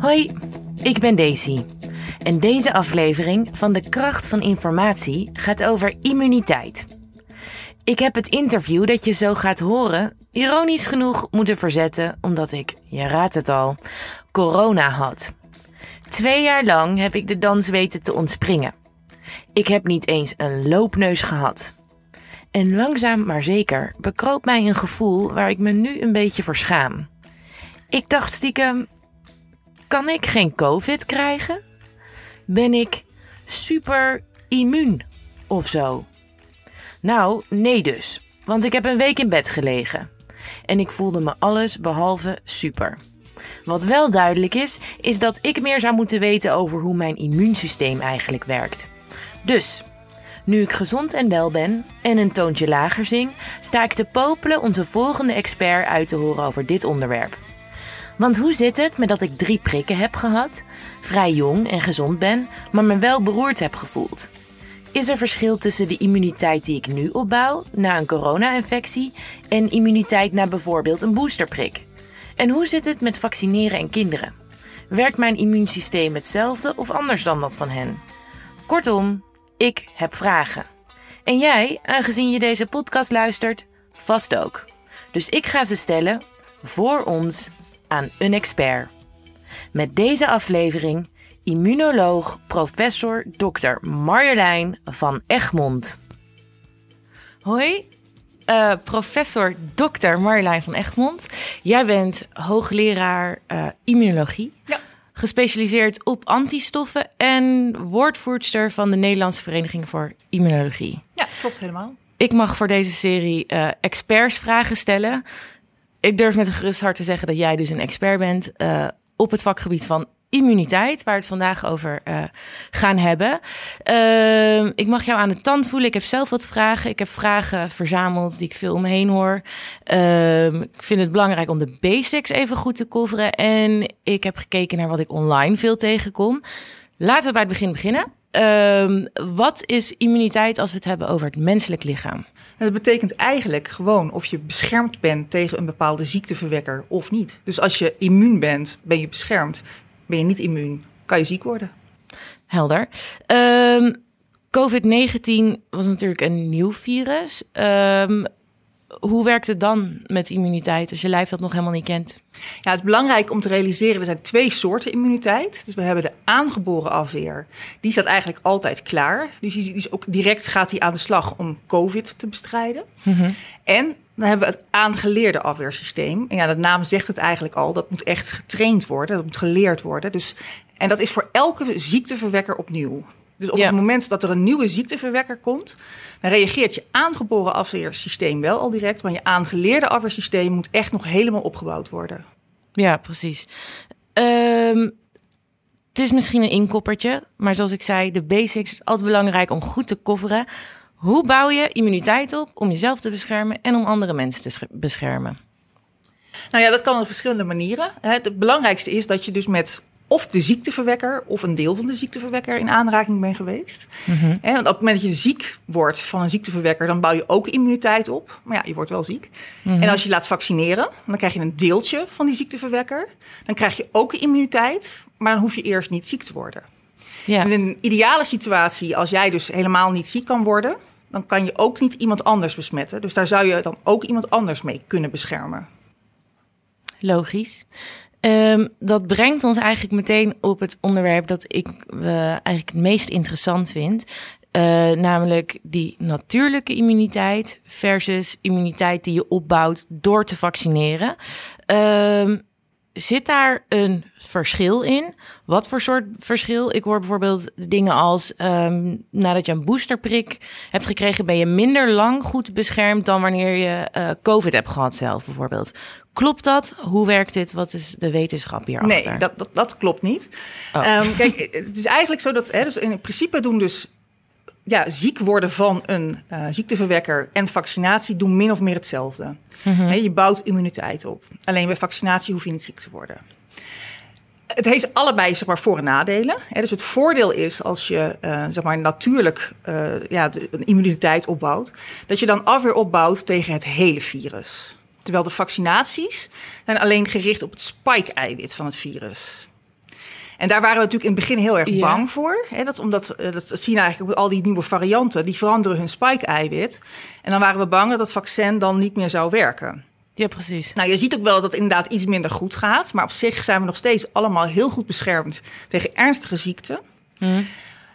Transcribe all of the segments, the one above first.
Hoi, ik ben Daisy. En deze aflevering van De Kracht van Informatie gaat over immuniteit. Ik heb het interview dat je zo gaat horen, ironisch genoeg moeten verzetten, omdat ik, je raadt het al, corona had. Twee jaar lang heb ik de dans weten te ontspringen. Ik heb niet eens een loopneus gehad. En langzaam maar zeker bekroop mij een gevoel waar ik me nu een beetje voor schaam. Ik dacht stiekem, kan ik geen COVID krijgen? Ben ik super immuun of zo? Nou, nee dus, want ik heb een week in bed gelegen. En ik voelde me alles behalve super. Wat wel duidelijk is, is dat ik meer zou moeten weten over hoe mijn immuunsysteem eigenlijk werkt. Dus, nu ik gezond en wel ben en een toontje lager zing, sta ik te popelen onze volgende expert uit te horen over dit onderwerp. Want hoe zit het met dat ik drie prikken heb gehad, vrij jong en gezond ben, maar me wel beroerd heb gevoeld? Is er verschil tussen de immuniteit die ik nu opbouw na een corona-infectie en immuniteit na bijvoorbeeld een boosterprik? En hoe zit het met vaccineren en kinderen? Werkt mijn immuunsysteem hetzelfde of anders dan dat van hen? Kortom, ik heb vragen. En jij, aangezien je deze podcast luistert, vast ook. Dus ik ga ze stellen voor ons aan een expert. Met deze aflevering immunoloog professor Dr. Marjolein van Egmond. Hoi, uh, professor Dr. Marjolein van Egmond. Jij bent hoogleraar uh, immunologie. Ja. Gespecialiseerd op antistoffen en woordvoerster van de Nederlandse Vereniging voor Immunologie. Ja, klopt helemaal. Ik mag voor deze serie uh, expertsvragen stellen. Ik durf met een gerust hart te zeggen dat jij dus een expert bent op het vakgebied van immuniteit, waar we het vandaag over uh, gaan hebben. Uh, ik mag jou aan de tand voelen. Ik heb zelf wat vragen. Ik heb vragen verzameld die ik veel om me heen hoor. Uh, ik vind het belangrijk om de basics even goed te coveren. En ik heb gekeken naar wat ik online veel tegenkom. Laten we bij het begin beginnen. Ehm, wat is immuniteit als we het hebben over het menselijk lichaam? Dat betekent eigenlijk gewoon of je beschermd bent tegen een bepaalde ziekteverwekker of niet. Dus als je immuun bent, ben je beschermd. Ben je niet immuun, kan je ziek worden. Helder. Um, COVID-19 was natuurlijk een nieuw virus. Um, hoe werkt het dan met immuniteit als je lijf dat nog helemaal niet kent? Ja, het is belangrijk om te realiseren, er zijn twee soorten immuniteit. Dus we hebben de aangeboren afweer. Die staat eigenlijk altijd klaar. Dus die is ook direct gaat die aan de slag om COVID te bestrijden. Mm -hmm. En dan hebben we het aangeleerde afweersysteem. En ja, de naam zegt het eigenlijk al. Dat moet echt getraind worden, dat moet geleerd worden. Dus, en dat is voor elke ziekteverwekker opnieuw. Dus op ja. het moment dat er een nieuwe ziekteverwekker komt, dan reageert je aangeboren afweersysteem wel al direct, maar je aangeleerde afweersysteem moet echt nog helemaal opgebouwd worden. Ja, precies. Um, het is misschien een inkoppertje, maar zoals ik zei, de basics is altijd belangrijk om goed te coveren. Hoe bouw je immuniteit op om jezelf te beschermen en om andere mensen te beschermen? Nou ja, dat kan op verschillende manieren. Het belangrijkste is dat je dus met of de ziekteverwekker of een deel van de ziekteverwekker in aanraking bent geweest. Mm -hmm. want op het moment dat je ziek wordt van een ziekteverwekker, dan bouw je ook immuniteit op. Maar ja, je wordt wel ziek. Mm -hmm. En als je laat vaccineren, dan krijg je een deeltje van die ziekteverwekker. Dan krijg je ook immuniteit, maar dan hoef je eerst niet ziek te worden. Ja. In een ideale situatie, als jij dus helemaal niet ziek kan worden, dan kan je ook niet iemand anders besmetten. Dus daar zou je dan ook iemand anders mee kunnen beschermen. Logisch. Um, dat brengt ons eigenlijk meteen op het onderwerp dat ik uh, eigenlijk het meest interessant vind. Uh, namelijk die natuurlijke immuniteit versus immuniteit die je opbouwt door te vaccineren. Um, Zit daar een verschil in? Wat voor soort verschil? Ik hoor bijvoorbeeld dingen als um, nadat je een boosterprik hebt gekregen, ben je minder lang goed beschermd dan wanneer je uh, COVID hebt gehad zelf bijvoorbeeld. Klopt dat? Hoe werkt dit? Wat is de wetenschap hierachter? Nee, dat, dat, dat klopt niet. Oh. Um, kijk, het is eigenlijk zo dat hè, dus in principe doen dus ja, ziek worden van een uh, ziekteverwekker en vaccinatie doen min of meer hetzelfde. Mm -hmm. je bouwt immuniteit op. Alleen bij vaccinatie hoef je niet ziek te worden. Het heeft allebei zeg maar, voor- en nadelen. Dus het voordeel is als je uh, zeg maar, natuurlijk uh, ja, de, een immuniteit opbouwt, dat je dan afweer opbouwt tegen het hele virus. Terwijl de vaccinaties zijn alleen gericht op het spike-eiwit van het virus. En daar waren we natuurlijk in het begin heel erg bang voor. Hè? Dat, omdat, eh, dat zien eigenlijk al die nieuwe varianten, die veranderen hun spike-eiwit. En dan waren we bang dat het vaccin dan niet meer zou werken. Ja, precies. Nou, je ziet ook wel dat het inderdaad iets minder goed gaat. Maar op zich zijn we nog steeds allemaal heel goed beschermd tegen ernstige ziekten. Mm.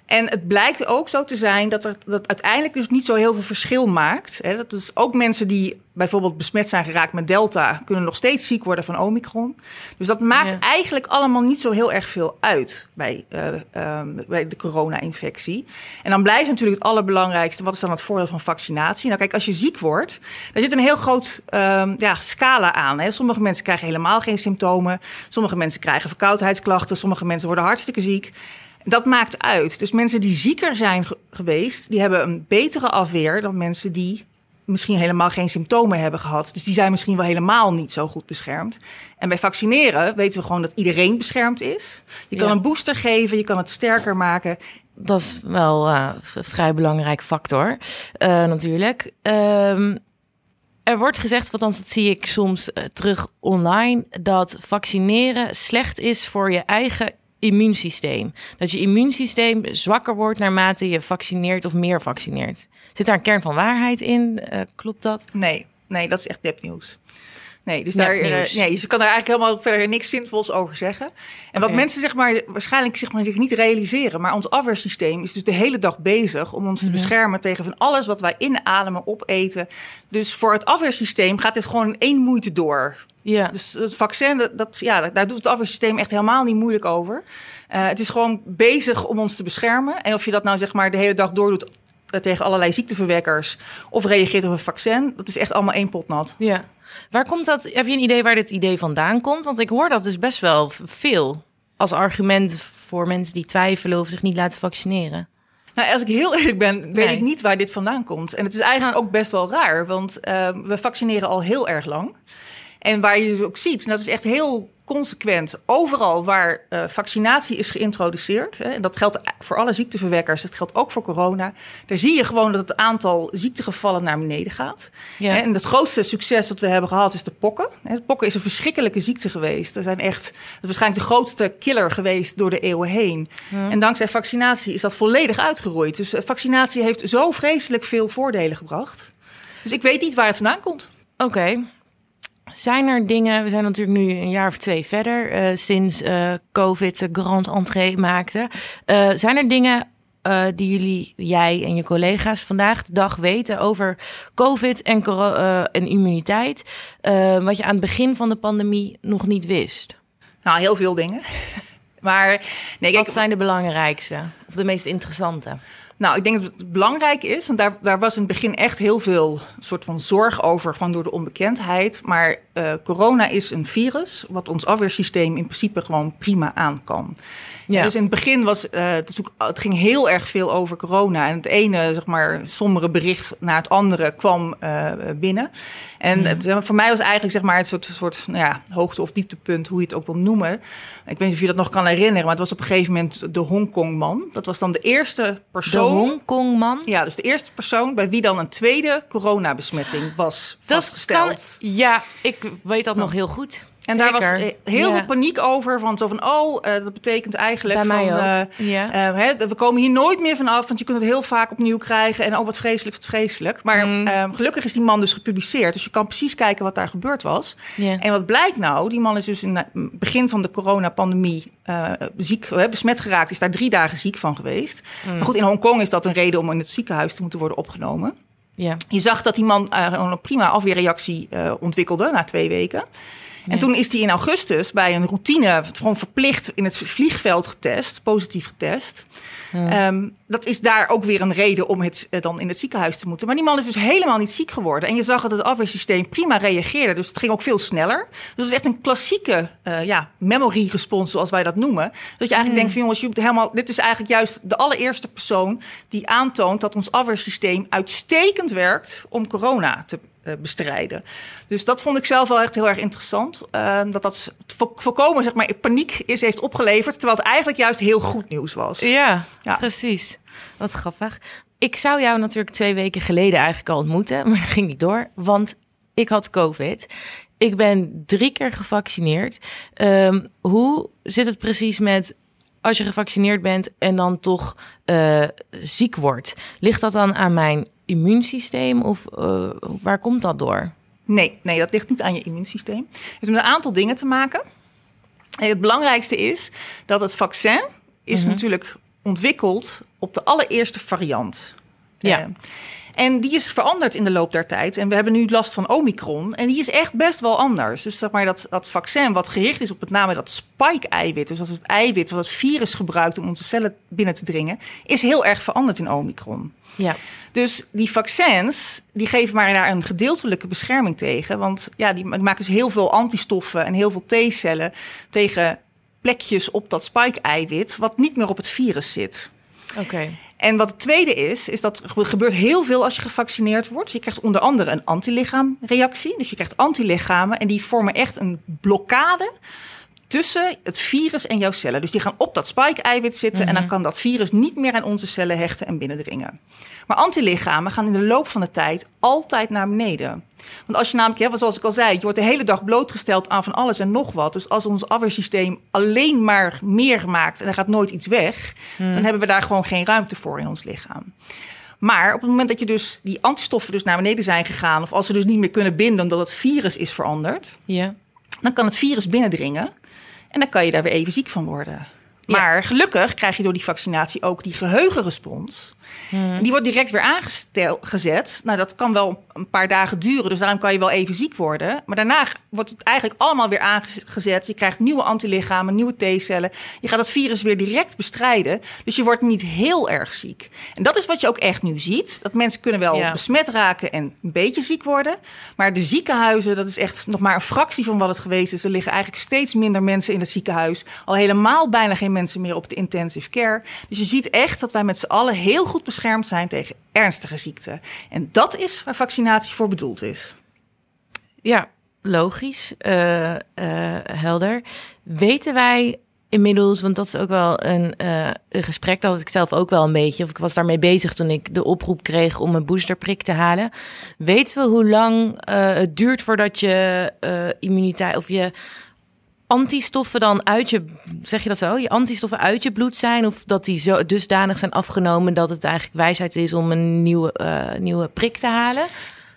En het blijkt ook zo te zijn dat er dat uiteindelijk dus niet zo heel veel verschil maakt. Hè. Dat is ook mensen die bijvoorbeeld besmet zijn geraakt met Delta, kunnen nog steeds ziek worden van Omicron. Dus dat maakt eigenlijk allemaal niet zo heel erg veel uit bij, uh, bij de corona-infectie. En dan blijft natuurlijk het allerbelangrijkste: wat is dan het voordeel van vaccinatie? Nou, kijk, als je ziek wordt, daar zit een heel groot um, ja, scala aan. Hè. Sommige mensen krijgen helemaal geen symptomen. Sommige mensen krijgen verkoudheidsklachten. Sommige mensen worden hartstikke ziek. Dat maakt uit. Dus mensen die zieker zijn geweest, die hebben een betere afweer dan mensen die misschien helemaal geen symptomen hebben gehad. Dus die zijn misschien wel helemaal niet zo goed beschermd. En bij vaccineren weten we gewoon dat iedereen beschermd is. Je kan een booster geven, je kan het sterker maken. Dat is wel uh, een vrij belangrijk factor, uh, natuurlijk. Um, er wordt gezegd, althans dat zie ik soms uh, terug online, dat vaccineren slecht is voor je eigen immuunsysteem. Dat je immuunsysteem zwakker wordt naarmate je vaccineert of meer vaccineert. Zit daar een kern van waarheid in? Uh, klopt dat? Nee, nee, dat is echt nepnieuws. Nee, dus daar, uh, nee, je kan daar eigenlijk helemaal verder niks zinvols over zeggen. En wat mensen zeg maar, waarschijnlijk zeg maar, zich niet realiseren, maar ons afweersysteem is dus de hele dag bezig om ons te beschermen tegen van alles wat wij inademen, opeten. Dus voor het afweersysteem gaat dit gewoon in één moeite door. Ja. Dus het vaccin, dat, ja, daar doet het afweersysteem echt helemaal niet moeilijk over. Uh, het is gewoon bezig om ons te beschermen. En of je dat nou zeg maar de hele dag door doet eh, tegen allerlei ziekteverwekkers of reageert op een vaccin, dat is echt allemaal één pot nat. Ja. Waar komt dat? Heb je een idee waar dit idee vandaan komt? Want ik hoor dat dus best wel veel als argument voor mensen die twijfelen of zich niet laten vaccineren. Nou, als ik heel eerlijk ben, weet ik niet waar dit vandaan komt. En het is eigenlijk nou. ook best wel raar, want uh, we vaccineren al heel erg lang. En waar je dus ook ziet, en dat is echt heel consequent overal waar uh, vaccinatie is geïntroduceerd. Hè, en dat geldt voor alle ziekteverwekkers, dat geldt ook voor corona. Daar zie je gewoon dat het aantal ziektegevallen naar beneden gaat. Ja. En het grootste succes dat we hebben gehad is de pokken. De pokken is een verschrikkelijke ziekte geweest. Er zijn echt, waarschijnlijk de grootste killer geweest door de eeuwen heen. Ja. En dankzij vaccinatie is dat volledig uitgeroeid. Dus vaccinatie heeft zo vreselijk veel voordelen gebracht. Dus ik weet niet waar het vandaan komt. Oké. Zijn er dingen, we zijn natuurlijk nu een jaar of twee verder uh, sinds uh, COVID de grand entree maakte. Uh, zijn er dingen die jullie, jij en je collega's vandaag de dag weten over COVID en, en immuniteit, wat je aan het begin van de pandemie nog niet wist? Nou, heel veel dingen. maar nee, kijk, wat zijn de belangrijkste of de meest interessante? Nou, ik denk dat het belangrijk is, want daar, daar was in het begin echt heel veel soort van zorg over, van door de onbekendheid. Maar uh, corona is een virus wat ons afweersysteem in principe gewoon prima aan kan. Ja. Dus in het begin was uh, het, het ging heel erg veel over corona. En het ene, zeg maar, sombere bericht na het andere kwam uh, binnen. En mm. het, voor mij was eigenlijk, zeg maar, het soort, soort nou ja, hoogte- of dieptepunt, hoe je het ook wil noemen. Ik weet niet of je dat nog kan herinneren, maar het was op een gegeven moment de Hongkongman. Dat was dan de eerste persoon. Hongkongman? Ja, dus de eerste persoon bij wie dan een tweede coronabesmetting was dat vastgesteld. Kan, ja, ik weet dat nog heel goed. En daar was heel veel paniek over. Van zo van, oh, uh, dat betekent eigenlijk van... Uh, ja. uh, hè, we komen hier nooit meer vanaf, want je kunt het heel vaak opnieuw krijgen. En oh, wat vreselijk, wat vreselijk. Maar mm. Gelukkig is die man dus gepubliceerd. Dus je kan precies kijken wat daar gebeurd was. Yeah. En wat blijkt nou? Die man is dus in het begin van de coronapandemie ziek, besmet geraakt. Is daar drie dagen ziek van geweest. Mm. Maar goed, in Hongkong is dat een reden om in het ziekenhuis te moeten worden opgenomen. Yeah. Je zag dat die man een prima afweerreactie ontwikkelde na twee weken. En toen is hij in augustus bij een routine gewoon verplicht in het vliegveld getest, positief getest. Ja. Um, dat is daar ook weer een reden om het uh, dan in het ziekenhuis te moeten. Maar die man is dus helemaal niet ziek geworden. En je zag dat het afweersysteem prima reageerde. Dus het ging ook veel sneller. Dus het is echt een klassieke uh, ja, memory response, zoals wij dat noemen. Dat je eigenlijk mm. denkt van jongens, je helemaal, dit is eigenlijk juist de allereerste persoon die aantoont dat ons afweersysteem uitstekend werkt om corona te bestrijden. Dus dat vond ik zelf wel echt heel erg interessant. Uh, dat dat voorkomen, zeg maar, paniek is heeft opgeleverd. Terwijl het eigenlijk juist heel goed nieuws was. Ja, ja. precies. Wat grappig. Ik zou jou natuurlijk twee weken geleden eigenlijk al ontmoeten. Maar dat ging niet door. Want ik had COVID. Ik ben drie keer gevaccineerd. Um, hoe zit het precies met als je gevaccineerd bent en dan toch uh, ziek wordt. Ligt dat dan aan mijn immuunsysteem of uh, waar komt dat door? Nee, nee, dat ligt niet aan je immuunsysteem. Het heeft met een aantal dingen te maken. En het belangrijkste is dat het vaccin is mm natuurlijk ontwikkeld op de allereerste variant. Ja. Uh, en die is veranderd in de loop der tijd. En we hebben nu last van Omicron. En die is echt best wel anders. Dus zeg maar dat, dat vaccin wat gericht is op met name dat spike-eiwit... dus dat is het eiwit wat het virus gebruikt om onze cellen binnen te dringen... is heel erg veranderd in Omicron. Ja. Dus die vaccins, die geven maar daar een gedeeltelijke bescherming tegen. Want ja, die maken dus heel veel antistoffen en heel veel T-cellen... tegen plekjes op dat spike-eiwit... wat niet meer op het virus zit. Oké. En wat het tweede is, is dat er gebeurt heel veel als je gevaccineerd wordt. Je krijgt onder andere een antilichaamreactie. Dus je krijgt antilichamen en die vormen echt een blokkade tussen het virus en jouw cellen. Dus die gaan op dat spike-eiwit zitten en dan mhm. kan dat virus niet meer aan onze cellen hechten en binnendringen. Maar antilichamen gaan in de loop van de tijd altijd naar beneden. Want als je namelijk, ja, zoals ik al zei, je wordt de hele dag blootgesteld aan van alles en nog wat. Dus als ons afweersysteem alleen maar meer maakt en er gaat nooit iets weg, mhm. dan hebben we daar gewoon geen ruimte voor in ons lichaam. Maar op het moment dat je dus die antistoffen dus naar beneden zijn gegaan, of als ze dus niet meer kunnen binden omdat het virus is veranderd, ja. dan kan het virus binnendringen. En dan kan je daar weer even ziek van worden. Maar gelukkig krijg je door die vaccinatie ook die geheugenrespons. Hmm. Die wordt direct weer aangezet. Nou, dat kan wel een paar dagen duren, dus daarom kan je wel even ziek worden. Maar daarna wordt het eigenlijk allemaal weer aangezet. Je krijgt nieuwe antilichamen, nieuwe T-cellen. Je gaat het virus weer direct bestrijden. Dus je wordt niet heel erg ziek. En dat is wat je ook echt nu ziet. Dat mensen kunnen wel besmet raken en een beetje ziek worden. Maar de ziekenhuizen, dat is echt nog maar een fractie van wat het geweest is. Er liggen eigenlijk steeds minder mensen in het ziekenhuis. Al helemaal bijna geen mensen meer op de intensive care. Dus je ziet echt dat wij met z'n allen heel goed beschermd zijn tegen ernstige ziekten. En dat is waar vaccinatie voor bedoeld is. Ja, logisch, uh, uh, helder. Weten wij inmiddels, want dat is ook wel een, uh, een gesprek dat ik zelf ook wel een beetje, of ik was daarmee bezig toen ik de oproep kreeg om een boosterprik te halen. Weten we hoe lang het duurt voordat je immuniteit of je antistoffen dan uit je, zeg je dat zo, je antistoffen uit je bloed zijn of dat die zo dusdanig zijn afgenomen dat het eigenlijk wijsheid is om een nieuwe, uh, nieuwe prik te halen?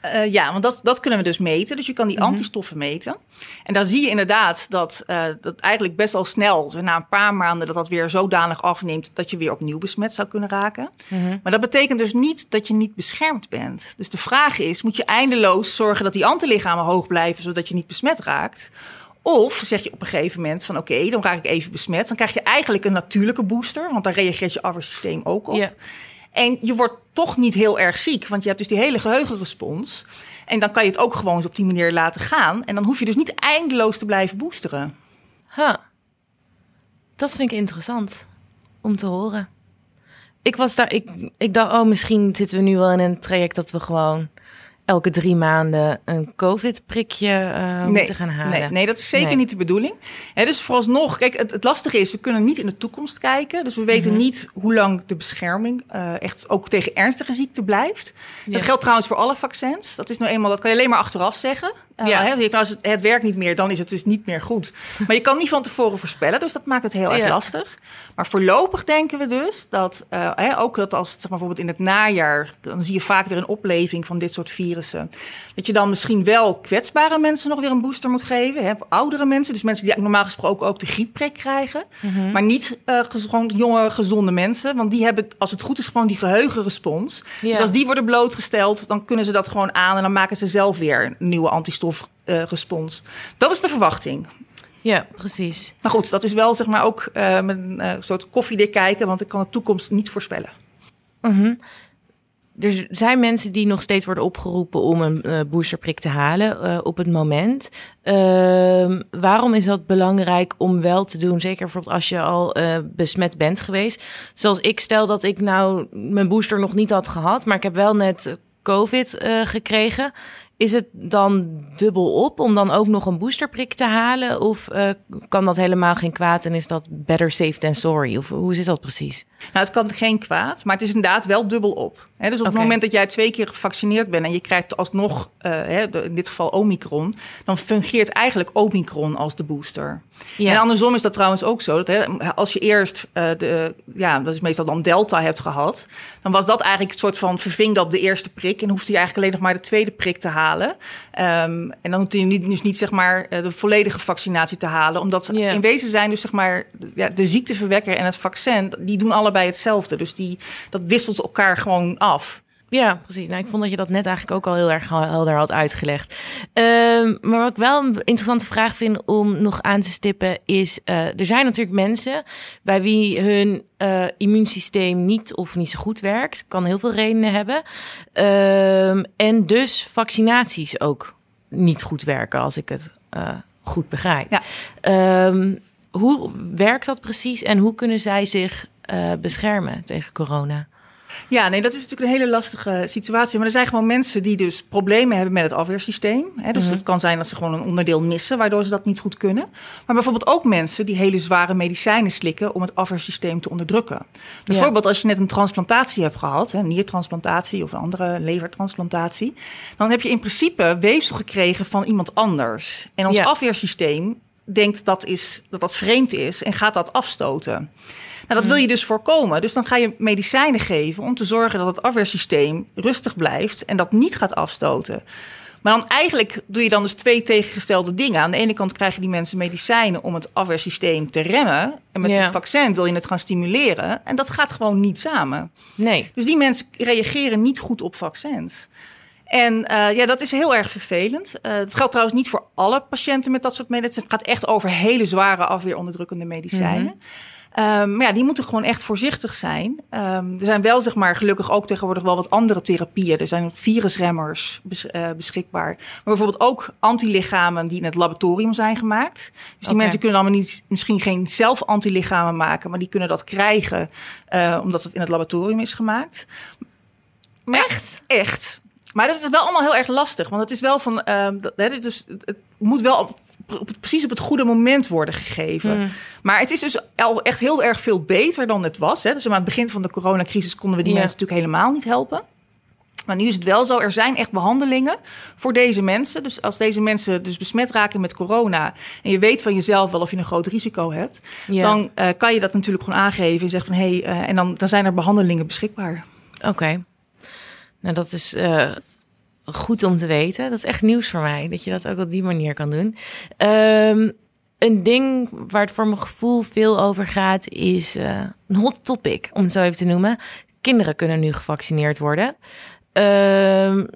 Uh, ja, want dat, dat kunnen we dus meten. Dus je kan die mhm. antistoffen meten. En dan zie je inderdaad dat uh, dat eigenlijk best al snel, na een paar maanden, dat dat weer zodanig afneemt dat je weer opnieuw besmet zou kunnen raken. Mhm. Maar dat betekent dus niet dat je niet beschermd bent. Dus de vraag is: moet je eindeloos zorgen dat die antilichamen hoog blijven, zodat je niet besmet raakt? Of zeg je op een gegeven moment van oké, dan raak ik even besmet. Dan krijg je eigenlijk een natuurlijke booster, want dan reageert je afweersysteem ook op. Ja. En je wordt toch niet heel erg ziek, want je hebt dus die hele geheugenrespons. En dan kan je het ook gewoon op die manier laten gaan. En dan hoef je dus niet eindeloos te blijven boosteren. Huh. Dat vind ik interessant om te horen. Ik was daar, ik, ik dacht, oh, misschien zitten we nu wel in een traject dat we gewoon elke drie maanden een COVID-prikje uh, nee, moeten gaan halen. Nee, nee dat is zeker niet de bedoeling. He, dus vooralsnog, kijk, het, het, lastige is, we kunnen niet in de toekomst kijken. Dus we weten mhm. niet hoe lang de bescherming uh, echt ook tegen ernstige ziekte blijft. Dat geldt trouwens voor alle vaccins. Dat is nou eenmaal, dat kan je alleen maar achteraf zeggen. Uh, ja. He, als het, het werkt niet meer, dan is het dus niet meer goed. Maar je kan niet van tevoren voorspellen, dus dat maakt het heel erg lastig. Maar voorlopig denken we dus dat, ook dat als zeg maar, bijvoorbeeld in het najaar, dan zie je vaak weer een opleving van dit soort virussen. Dat je dan misschien wel kwetsbare mensen nog weer een booster moet geven. Hè, oudere mensen, dus mensen die normaal gesproken ook de griepprik krijgen. Mhm. Maar niet uh, gewoon jonge, gezonde mensen. Want die hebben, als het goed is, gewoon die geheugenrespons. Dus als die worden blootgesteld, dan kunnen ze dat gewoon aan en dan maken ze zelf weer een nieuwe antistofrespons. Uh, dat is de verwachting. Ja, precies. Maar goed, dat is wel zeg maar ook uh, met een uh, soort koffiedik kijken, want ik kan de toekomst niet voorspellen. Mm Er zijn mensen die nog steeds worden opgeroepen om een uh, boosterprik te halen op het moment. Ehm, waarom is dat belangrijk om wel te doen? Zeker bijvoorbeeld als je al besmet bent geweest. Zoals ik stel dat ik nou mijn booster nog niet had gehad, maar ik heb wel net COVID gekregen is het dan dubbel op om dan ook nog een boosterprik te halen? Of uh, kan dat helemaal geen kwaad en is dat better safe than sorry? Of hoe zit dat precies? Nou, het kan geen kwaad, maar het is inderdaad wel dubbel op. He, dus op het moment dat jij twee keer gevaccineerd bent en je krijgt alsnog, uh, in dit geval Omicron, dan fungeert eigenlijk Omicron als de booster. Ja. En andersom is dat trouwens ook zo. Dat, als je eerst uh, de, ja, dat is meestal dan Delta hebt gehad, dan was dat eigenlijk een soort van verving dat de eerste prik en hoefde je eigenlijk alleen nog maar de tweede prik te halen. Um, en dan hoeft je niet, dus niet zeg maar eh, de volledige vaccinatie te halen, omdat in wezen zijn dus zeg maar ja, de ziekteverwekker en het vaccin, die doen allebei hetzelfde. Dus die, dat wisselt elkaar gewoon af. Ja, precies. Nou, ik vond dat je dat net eigenlijk ook al heel erg helder had uitgelegd. Uh, maar wat ik wel een interessante vraag vind om nog aan te stippen is... Uh, er zijn natuurlijk mensen bij wie hun uh, immuunsysteem niet of niet zo goed werkt. Kan heel veel redenen hebben. Uh, en dus vaccinaties ook niet goed werken, als ik het uh, goed begrijp. Ja. Ehm, hoe werkt dat precies en hoe kunnen zij zich beschermen tegen corona? Ja, nee, dat is natuurlijk een hele lastige situatie. Maar er zijn gewoon mensen die dus problemen hebben met het afweersysteem. Hè? Dus mm het kan zijn dat ze gewoon een onderdeel missen, waardoor ze dat niet goed kunnen. Maar bijvoorbeeld ook mensen die hele zware medicijnen slikken om het afweersysteem te onderdrukken. Bijvoorbeeld als je net een transplantatie hebt gehad, een niertransplantatie of een andere levertransplantatie, dan heb je in principe weefsel gekregen van iemand anders. En ons afweersysteem denkt dat, is, dat dat vreemd is en gaat dat afstoten. Nou, dat wil je dus voorkomen. Dus dan ga je medicijnen geven om te zorgen dat het afweersysteem rustig blijft en dat niet gaat afstoten. Maar dan eigenlijk doe je dan dus twee tegengestelde dingen. Aan de ene kant krijgen die mensen medicijnen om het afweersysteem te remmen. En met het vaccin wil je het gaan stimuleren. En dat gaat gewoon niet samen. Nee. Dus die mensen reageren niet goed op vaccins. En uh, ja, dat is heel erg vervelend. Uh, het geldt trouwens niet voor alle patiënten met dat soort medicijnen. Het gaat echt over hele zware afweeronderdrukkende medicijnen. Mm Um, maar ja, die moeten gewoon echt voorzichtig zijn. Um, er zijn wel, zeg maar, gelukkig ook tegenwoordig wel wat andere therapieën. Er zijn virusremmers bes uh, beschikbaar. Maar bijvoorbeeld ook antilichamen die in het laboratorium zijn gemaakt. Dus die mensen kunnen dan niet, misschien geen zelf antilichamen maken, maar die kunnen dat krijgen uh, omdat het in het laboratorium is gemaakt. Maar echt? Echt. Maar dat is wel allemaal heel erg lastig. Want het is wel van. Uh, dat, dus, het moet wel op, precies op het goede moment worden gegeven. Hmm. Maar het is dus al echt heel erg veel beter dan het was. Hè. Dus aan het begin van de coronacrisis konden we die mensen natuurlijk helemaal niet helpen. Maar nu is het wel zo, er zijn echt behandelingen voor deze mensen. Dus als deze mensen dus besmet raken met corona... en je weet van jezelf wel of je een groot risico hebt... dan uh, kan je dat natuurlijk gewoon aangeven en zeggen van... hé, hey, uh, en dan, dan zijn er behandelingen beschikbaar. Oké. Nou, dat is uh, goed om te weten. Dat is echt nieuws voor mij, dat je dat ook op die manier kan doen. Um, een ding waar het voor mijn gevoel veel over gaat, is uh, een hot topic, om het zo even te noemen. Kinderen kunnen nu gevaccineerd worden. Um,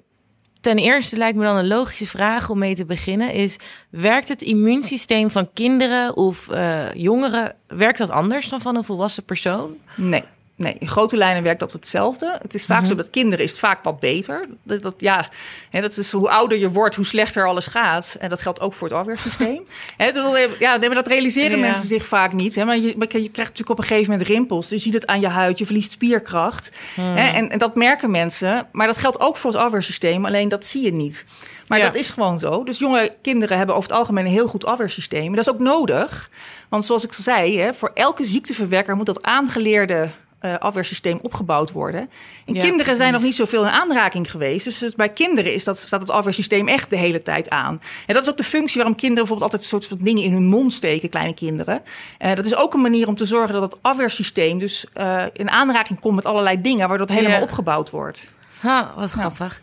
ten eerste lijkt me dan een logische vraag om mee te beginnen is... werkt het immuunsysteem van kinderen of uh, jongeren... werkt dat anders dan van een volwassen persoon? Nee. Nee, in grote lijnen werkt dat hetzelfde. Het is vaak mm -hmm. zo dat kinderen is het vaak wat beter. Dat, dat, ja, hè, dat is hoe ouder je wordt, hoe slechter alles gaat. En dat geldt ook voor het afweersysteem. hè, dat, ja, dat realiseren ja. mensen zich vaak niet. Hè, maar je, je, krijgt natuurlijk op een gegeven moment rimpels. Je ziet het aan je huid, je verliest spierkracht. Mm. Hè, en, en, dat merken mensen. Maar dat geldt ook voor het afweersysteem, alleen dat zie je niet. Maar ja. dat is gewoon zo. Dus jonge kinderen hebben over het algemeen een heel goed afweersysteem. Dat is ook nodig. Want zoals ik zei, hè, voor elke ziekteverwekker moet dat aangeleerde uh, afweersysteem opgebouwd worden. En ja, kinderen precies. zijn nog niet zoveel in aanraking geweest. Dus bij kinderen is dat, staat het afweersysteem echt de hele tijd aan. En dat is ook de functie waarom kinderen bijvoorbeeld altijd soort van dingen in hun mond steken, kleine kinderen. Uh, dat is ook een manier om te zorgen dat het afweersysteem dus uh, in aanraking komt met allerlei dingen, waardoor het helemaal ja. opgebouwd wordt. Ha, wat grappig.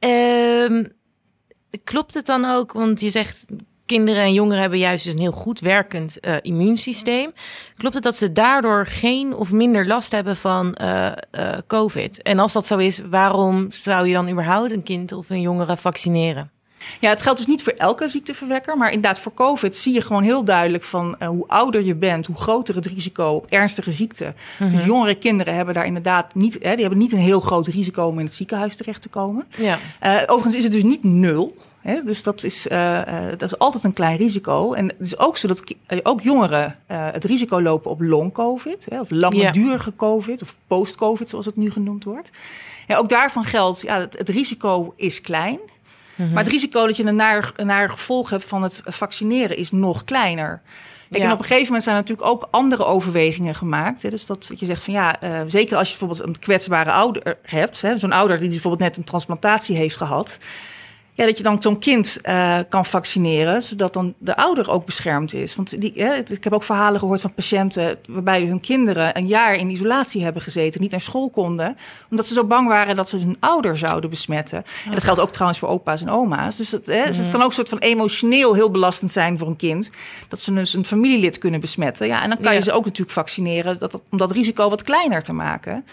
Nou. klopt het dan ook, want je zegt kinderen en jongeren hebben juist dus een heel goed werkend uh, immuunsysteem. Klopt het dat ze daardoor geen of minder last hebben van uh, uh, COVID? En als dat zo is, waarom zou je dan überhaupt een kind of een jongere vaccineren? Ja, het geldt dus niet voor elke ziekteverwekker, maar inderdaad voor COVID zie je gewoon heel duidelijk van uh, hoe ouder je bent, hoe groter het risico op ernstige ziekte. Mm -hmm. Dus jongere kinderen hebben daar inderdaad niet, hè, die hebben niet een heel groot risico om in het ziekenhuis terecht te komen. Ja. Uh, overigens is het dus niet nul. Hè? Dus dat is, uh, dat is altijd een klein risico. En het is ook zo dat ook jongeren uh, het risico lopen op long-covid, of langdurige ja. covid, of post-covid zoals het nu genoemd wordt. Ja, ook daarvan geldt, ja, het, het risico is klein. Maar het risico dat je een naar, een naar gevolg hebt van het vaccineren is nog kleiner. Kijk, Ja. En op een gegeven moment zijn er natuurlijk ook andere overwegingen gemaakt. Hè. Dus dat je zegt van ja, eh, zeker als je bijvoorbeeld een kwetsbare ouder hebt, hè, zo'n ouder die bijvoorbeeld net een transplantatie heeft gehad. Ja, dat je dan zo'n kind eh, kan vaccineren, zodat dan de ouder ook beschermd is. Want die, hè, ik heb ook verhalen gehoord van patiënten waarbij hun kinderen een jaar in isolatie hebben gezeten, niet naar school konden, omdat ze zo bang waren dat ze hun ouder zouden besmetten. En dat geldt ook trouwens voor opa's en oma's. Dus, dat, hè, dus het kan ook een soort van emotioneel heel belastend zijn voor een kind, dat ze dus een familielid kunnen besmetten. Ja, en dan kan Ja. je ze ook natuurlijk vaccineren dat, om dat risico wat kleiner te maken.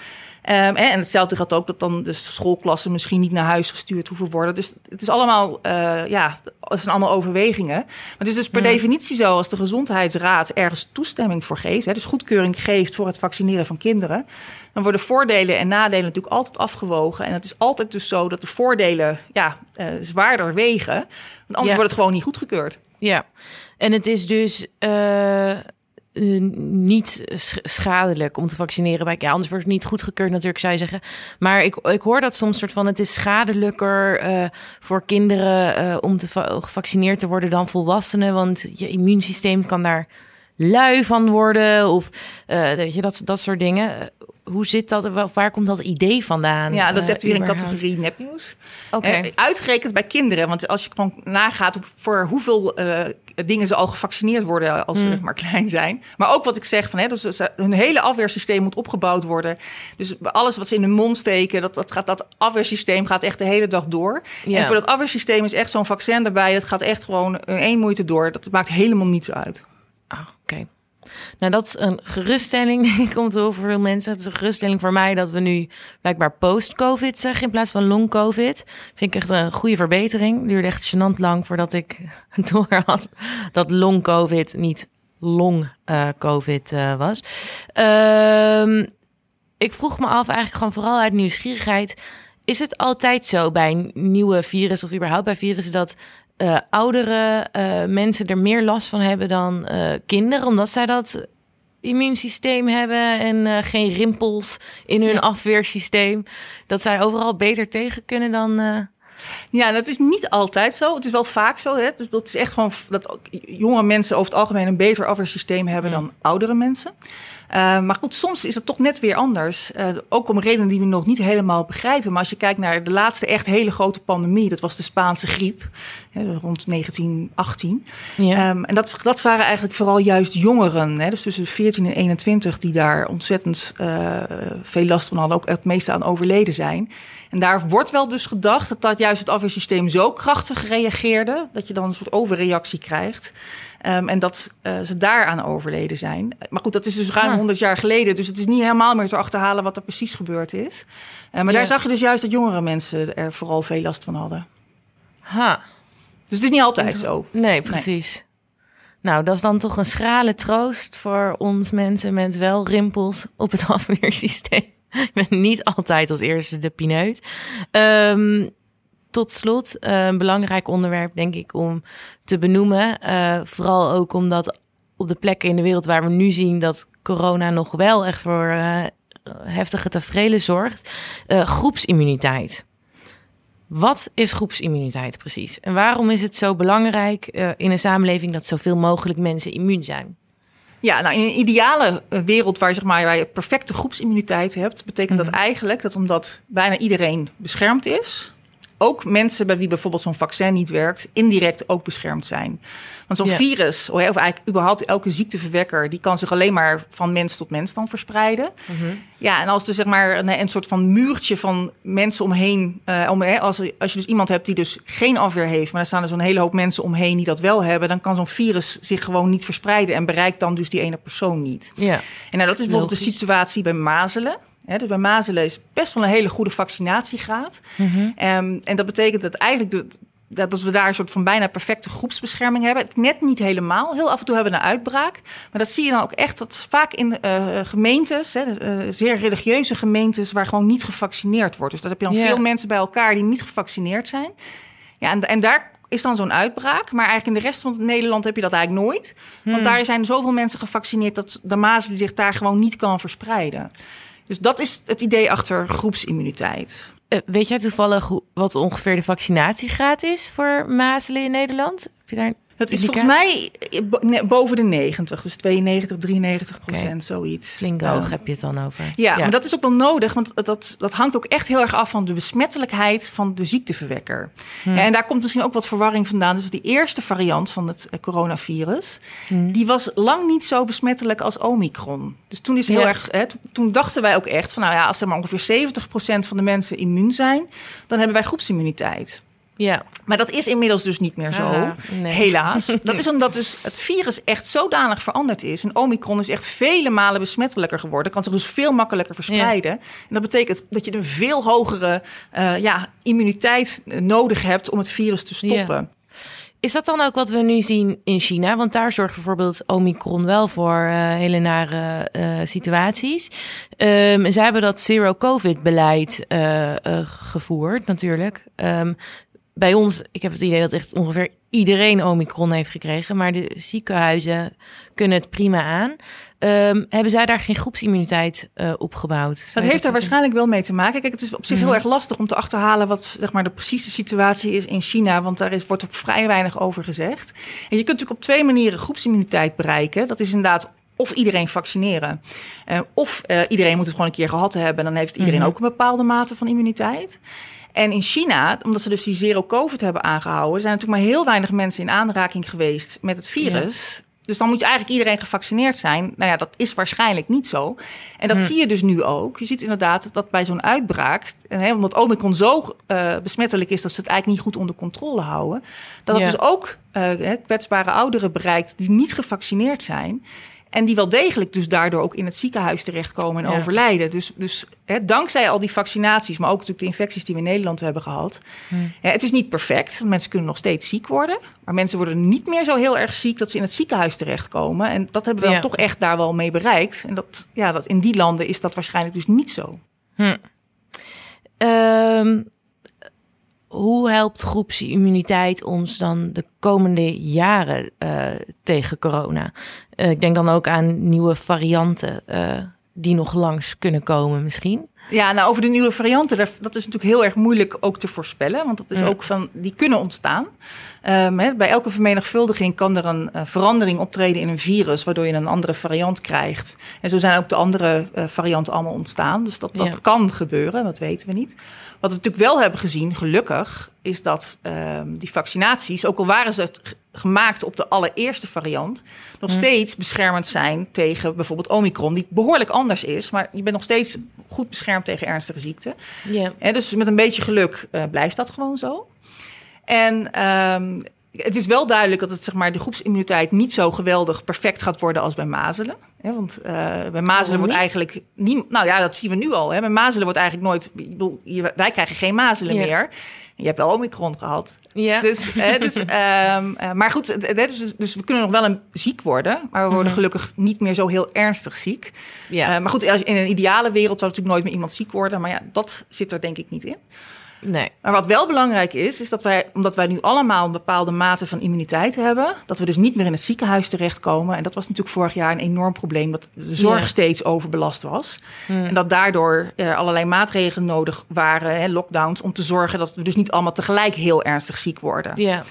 Ehm, en hetzelfde gaat ook dat dan de schoolklassen misschien niet naar huis gestuurd hoeven worden. Dus het is allemaal, eh, ja, het zijn allemaal overwegingen. Maar het is dus per definitie zo als de gezondheidsraad ergens toestemming voor geeft, hè, dus goedkeuring geeft voor het vaccineren van kinderen, dan worden voordelen en nadelen natuurlijk altijd afgewogen. En het is altijd dus zo dat de voordelen ja, eh, zwaarder wegen, want anders Ja. wordt het gewoon niet goedgekeurd. Ja, en het is dus eh, eh, niet sch- schadelijk om te vaccineren. Bij, ja, anders wordt het niet goedgekeurd natuurlijk, zou je zeggen. Maar ik, ik hoor dat soms soort van... het is schadelijker eh, voor kinderen eh, om te va- gevaccineerd te worden dan volwassenen. Want je immuunsysteem kan daar lui van worden of weet je, dat, dat soort dingen. Hoe zit dat? Wa- Waar komt dat idee vandaan? Ja, dat is eh, echt weer een überhaupt? categorie nepnieuws. Oké. Eh, uitgerekend bij kinderen. Want als je gewoon nagaat voor hoeveel eh, dingen ze al gevaccineerd worden als ze Hmm. maar klein zijn. Maar ook wat ik zeg van hè, dus hun hele afweersysteem moet opgebouwd worden. Dus alles wat ze in hun mond steken, dat, dat, gaat, dat afweersysteem gaat echt de hele dag door. Ja. En voor dat afweersysteem is echt zo'n vaccin erbij. Dat gaat echt gewoon in één moeite door. Dat maakt helemaal niets uit. Ah, oké. Nou, dat is een geruststelling, denk ik, om te horen voor veel mensen. Het is een geruststelling voor mij dat we nu blijkbaar post-COVID zeggen in plaats van long-COVID. Vind ik echt een goede verbetering. Duurde echt gênant lang voordat ik door had dat long-COVID niet long-COVID eh, was. Ehm, ik vroeg me af, eigenlijk gewoon vooral uit nieuwsgierigheid. Is het altijd zo bij nieuwe virus of überhaupt bij virussen dat eh, oudere eh, mensen er meer last van hebben dan eh, kinderen, omdat zij dat immuunsysteem hebben en geen rimpels in hun Ja. afweersysteem, dat zij overal beter tegen kunnen dan. Ja, dat is niet altijd zo. Het is wel vaak zo. Hè? Dus dat is echt gewoon dat jonge mensen over het algemeen een beter afweersysteem hebben dan oudere mensen. Eh, maar goed, soms is het toch net weer anders. Eh, ook om redenen die we nog niet helemaal begrijpen. Maar als je kijkt naar de laatste echt hele grote pandemie, dat was de Spaanse griep, hè, rond 1918. ja. Ehm, en dat, dat waren eigenlijk vooral juist jongeren, hè, dus tussen de 14 en 21, die daar ontzettend eh, veel last van hadden, ook het meeste aan overleden zijn. En daar wordt wel dus gedacht dat dat juist het afweersysteem zo krachtig reageerde, dat je dan een soort overreactie krijgt. Ehm, en dat eh, ze daaraan overleden zijn. Maar goed, dat is dus ruim Ja. 100 jaar geleden. Dus het is niet helemaal meer te achterhalen wat er precies gebeurd is. Eh, maar Ja. daar zag je dus juist dat jongere mensen er vooral veel last van hadden. ha. Dus het is niet altijd zo. Nee, precies. Nou, dat is dan toch een schrale troost voor ons mensen met wel rimpels op het afweersysteem. Ik ben niet altijd als eerste de pineut. Ehm, tot slot, eh, een belangrijk onderwerp, denk ik, om te benoemen. Eh, vooral ook omdat op de plekken in de wereld waar we nu zien dat corona nog wel echt voor eh, heftige tafereelen zorgt. groepsimmuniteit. Wat is groepsimmuniteit precies? En waarom is het zo belangrijk in een samenleving dat zoveel mogelijk mensen immuun zijn? Ja, nou in een ideale wereld waar, zeg maar, waar je perfecte groepsimmuniteit hebt, betekent dat eigenlijk dat omdat bijna iedereen beschermd is, ook mensen bij wie bijvoorbeeld zo'n vaccin niet werkt, indirect ook beschermd zijn. Want zo'n Ja. virus, of eigenlijk überhaupt elke ziekteverwekker, die kan zich alleen maar van mens tot mens dan verspreiden. Ja, en als er zeg maar een, een soort van muurtje van mensen omheen, eh, om, hè, als, als je dus iemand hebt die dus geen afweer heeft, maar er staan er zo'n hele hoop mensen omheen die dat wel hebben, dan kan zo'n virus zich gewoon niet verspreiden en bereikt dan dus die ene persoon niet. Ja, En nou, dat is bijvoorbeeld de situatie bij mazelen. Hè, dus bij mazelen is best wel een hele goede vaccinatiegraad. Ehm, en dat betekent dat eigenlijk de, dat we daar een soort van bijna perfecte groepsbescherming hebben. Net niet helemaal. Heel af en toe hebben we een uitbraak. Maar dat zie je dan ook echt dat vaak in eh, gemeentes, hè, dus, eh, zeer religieuze gemeentes, waar gewoon niet gevaccineerd wordt. Dus daar heb je dan veel mensen bij elkaar die niet gevaccineerd zijn. Ja, en, en daar is dan zo'n uitbraak. Maar eigenlijk in de rest van Nederland heb je dat eigenlijk nooit. Want daar zijn zoveel mensen gevaccineerd dat de mazelen zich daar gewoon niet kan verspreiden. Dus dat is het idee achter groepsimmuniteit. Uh, weet jij toevallig hoe, wat ongeveer de vaccinatiegraad is voor mazelen in Nederland? Heb je daar dat is volgens mij boven de 90, dus 92, 93 procent, zoiets. Flink hoog heb je het dan over. Ja, maar dat is ook wel nodig, want dat, dat hangt ook echt heel erg af van de besmettelijkheid van de ziekteverwekker. Hmm. En daar komt misschien ook wat verwarring vandaan. Dus die eerste variant van het eh, coronavirus, hmm. die was lang niet zo besmettelijk als Omicron. Dus toen is heel erg, hè, toen dachten wij ook echt van, nou ja, als er maar ongeveer 70 procent van de mensen immuun zijn, dan hebben wij groepsimmuniteit. Ja. Maar dat is inmiddels dus niet meer zo. Ah, helaas. Dat is omdat dus het virus echt zodanig veranderd is. En Omicron is echt vele malen besmettelijker geworden. Kan zich dus veel makkelijker verspreiden. En dat betekent dat je een veel hogere uh, ja, immuniteit nodig hebt om het virus te stoppen. Is dat dan ook wat we nu zien in China? Want daar zorgt bijvoorbeeld Omicron wel voor uh, hele nare uh, situaties. Um, zij hebben dat zero-covid-beleid uh, gevoerd, natuurlijk. Um, bij ons, ik heb het idee dat echt ongeveer iedereen Omicron heeft gekregen, maar de ziekenhuizen kunnen het prima aan. Um, hebben zij daar geen groepsimmuniteit uh, opgebouwd? Dat heeft daar waarschijnlijk wel mee te maken. Kijk, het is op zich heel mhm. erg lastig om te achterhalen wat zeg maar, de precieze situatie is in China, want daar is, wordt er vrij weinig over gezegd. En je kunt natuurlijk op twee manieren groepsimmuniteit bereiken. Dat is inderdaad of iedereen vaccineren. Uh, of uh, iedereen moet het gewoon een keer gehad hebben. Dan heeft iedereen mhm. ook een bepaalde mate van immuniteit. En in China, omdat ze dus die zero-covid hebben aangehouden, zijn natuurlijk maar heel weinig mensen in aanraking geweest met het virus. Dus dan moet je eigenlijk iedereen gevaccineerd zijn. Nou ja, dat is waarschijnlijk niet zo. En dat hm. zie je dus nu ook. Je ziet inderdaad dat bij zo'n uitbraak, en, hè, omdat Omicron zo uh, besmettelijk is dat ze het eigenlijk niet goed onder controle houden, dat het dus ook uh, kwetsbare ouderen bereikt die niet gevaccineerd zijn. En die wel degelijk dus daardoor ook in het ziekenhuis terechtkomen en overlijden. Dus, dus hè, dankzij al die vaccinaties, maar ook natuurlijk de infecties die we in Nederland hebben gehad. Hmm. het is niet perfect. Mensen kunnen nog steeds ziek worden. Maar mensen worden niet meer zo heel erg ziek dat ze in het ziekenhuis terechtkomen. En dat hebben we dan toch echt daar wel mee bereikt. En dat, ja, dat in die landen is dat waarschijnlijk dus niet zo. Hm. Um, hoe helpt groepsimmuniteit ons dan de komende jaren uh, tegen corona? Uh, ik denk dan ook aan nieuwe varianten uh, die nog langs kunnen komen misschien. Ja, nou over de nieuwe varianten, dat is natuurlijk heel erg moeilijk ook te voorspellen. Want dat is ook van, die kunnen ontstaan. Um, bij elke vermenigvuldiging kan er een uh, verandering optreden in een virus, waardoor je een andere variant krijgt. En zo zijn ook de andere uh, varianten allemaal ontstaan. Dus dat, dat kan gebeuren, dat weten we niet. Wat we natuurlijk wel hebben gezien, gelukkig, is dat um, die vaccinaties, ook al waren ze gemaakt op de allereerste variant, nog hm. steeds beschermend zijn tegen bijvoorbeeld Omicron, die behoorlijk anders is, maar je bent nog steeds goed beschermd tegen ernstige ziekten. Ja. En dus met een beetje geluk uh, blijft dat gewoon zo. En um, het is wel duidelijk dat het, zeg maar, de groepsimmuniteit niet zo geweldig perfect gaat worden als bij mazelen. Want uh, bij mazelen wordt eigenlijk niet. Nou ja, dat zien we nu al. Hè. Bij mazelen wordt eigenlijk nooit. Ik bedoel, wij krijgen geen mazelen meer. Je hebt wel Omicron gehad. Ja. Dus, hè, dus, um, uh, maar goed, dus, dus we kunnen nog wel een ziek worden. Maar we worden mhm. gelukkig niet meer zo heel ernstig ziek. Ja. Uh, maar goed, in een ideale wereld zou natuurlijk nooit meer iemand ziek worden. Maar ja, dat zit er denk ik niet in. Nee. Maar wat wel belangrijk is, is dat wij, omdat wij nu allemaal een bepaalde mate van immuniteit hebben, dat we dus niet meer in het ziekenhuis terechtkomen. En dat was natuurlijk vorig jaar een enorm probleem, dat de zorg steeds overbelast was. Hmm. En dat daardoor er allerlei maatregelen nodig waren, hè, lockdowns, om te zorgen dat we dus niet allemaal tegelijk heel ernstig ziek worden. Ja.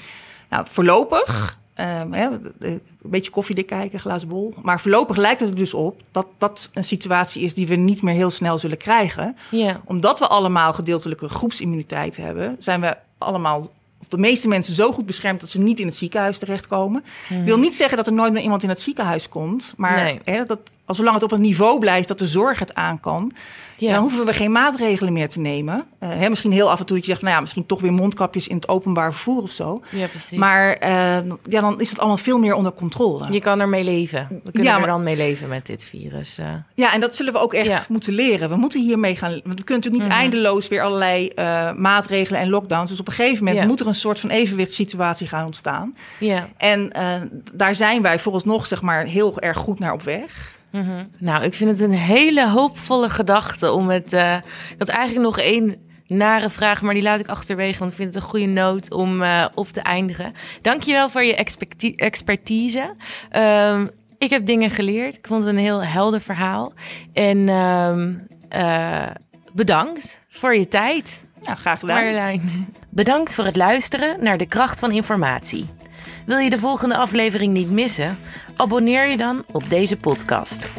Nou, voorlopig Um, hè, een beetje koffiedik kijken, glazen bol. Maar voorlopig lijkt het er dus op dat dat een situatie is die we niet meer heel snel zullen krijgen. Yeah. Omdat we allemaal gedeeltelijke groepsimmuniteit hebben, zijn we allemaal, of de meeste mensen, zo goed beschermd dat ze niet in het ziekenhuis terechtkomen. Mm. Wil niet zeggen dat er nooit meer iemand in het ziekenhuis komt. Maar dat, als zolang het op een niveau blijft dat de zorg het aan kan, ja. Dan hoeven we geen maatregelen meer te nemen. Uh, hè, misschien heel af en toe dat je zegt, nou ja, misschien toch weer mondkapjes in het openbaar vervoer of zo. Ja, precies. Maar uh, ja, dan is het allemaal veel meer onder controle. Je kan ermee leven. We kunnen er dan mee leven met dit virus. Uh. Ja, en dat zullen we ook echt moeten leren. We moeten hiermee gaan. Want we kunnen natuurlijk niet mhm. eindeloos weer allerlei maatregelen en lockdowns. Dus op een gegeven moment moet er een soort van evenwichtssituatie gaan ontstaan. Ja. En daar zijn wij vooralsnog zeg maar heel erg goed naar op weg. Mhm. Nou, ik vind het een hele hoopvolle gedachte om het. Uh, ik had eigenlijk nog één nare vraag, maar die laat ik achterwege, want ik vind het een goede noot om uh, op te eindigen. Dankjewel voor je expertise. Um, ik heb dingen geleerd. Ik vond het een heel helder verhaal. En um, uh, bedankt voor je tijd. Nou, graag gedaan. Marjolein. Bedankt voor het luisteren naar De Kracht van Informatie. Wil je de volgende aflevering niet missen? Abonneer je dan op deze podcast.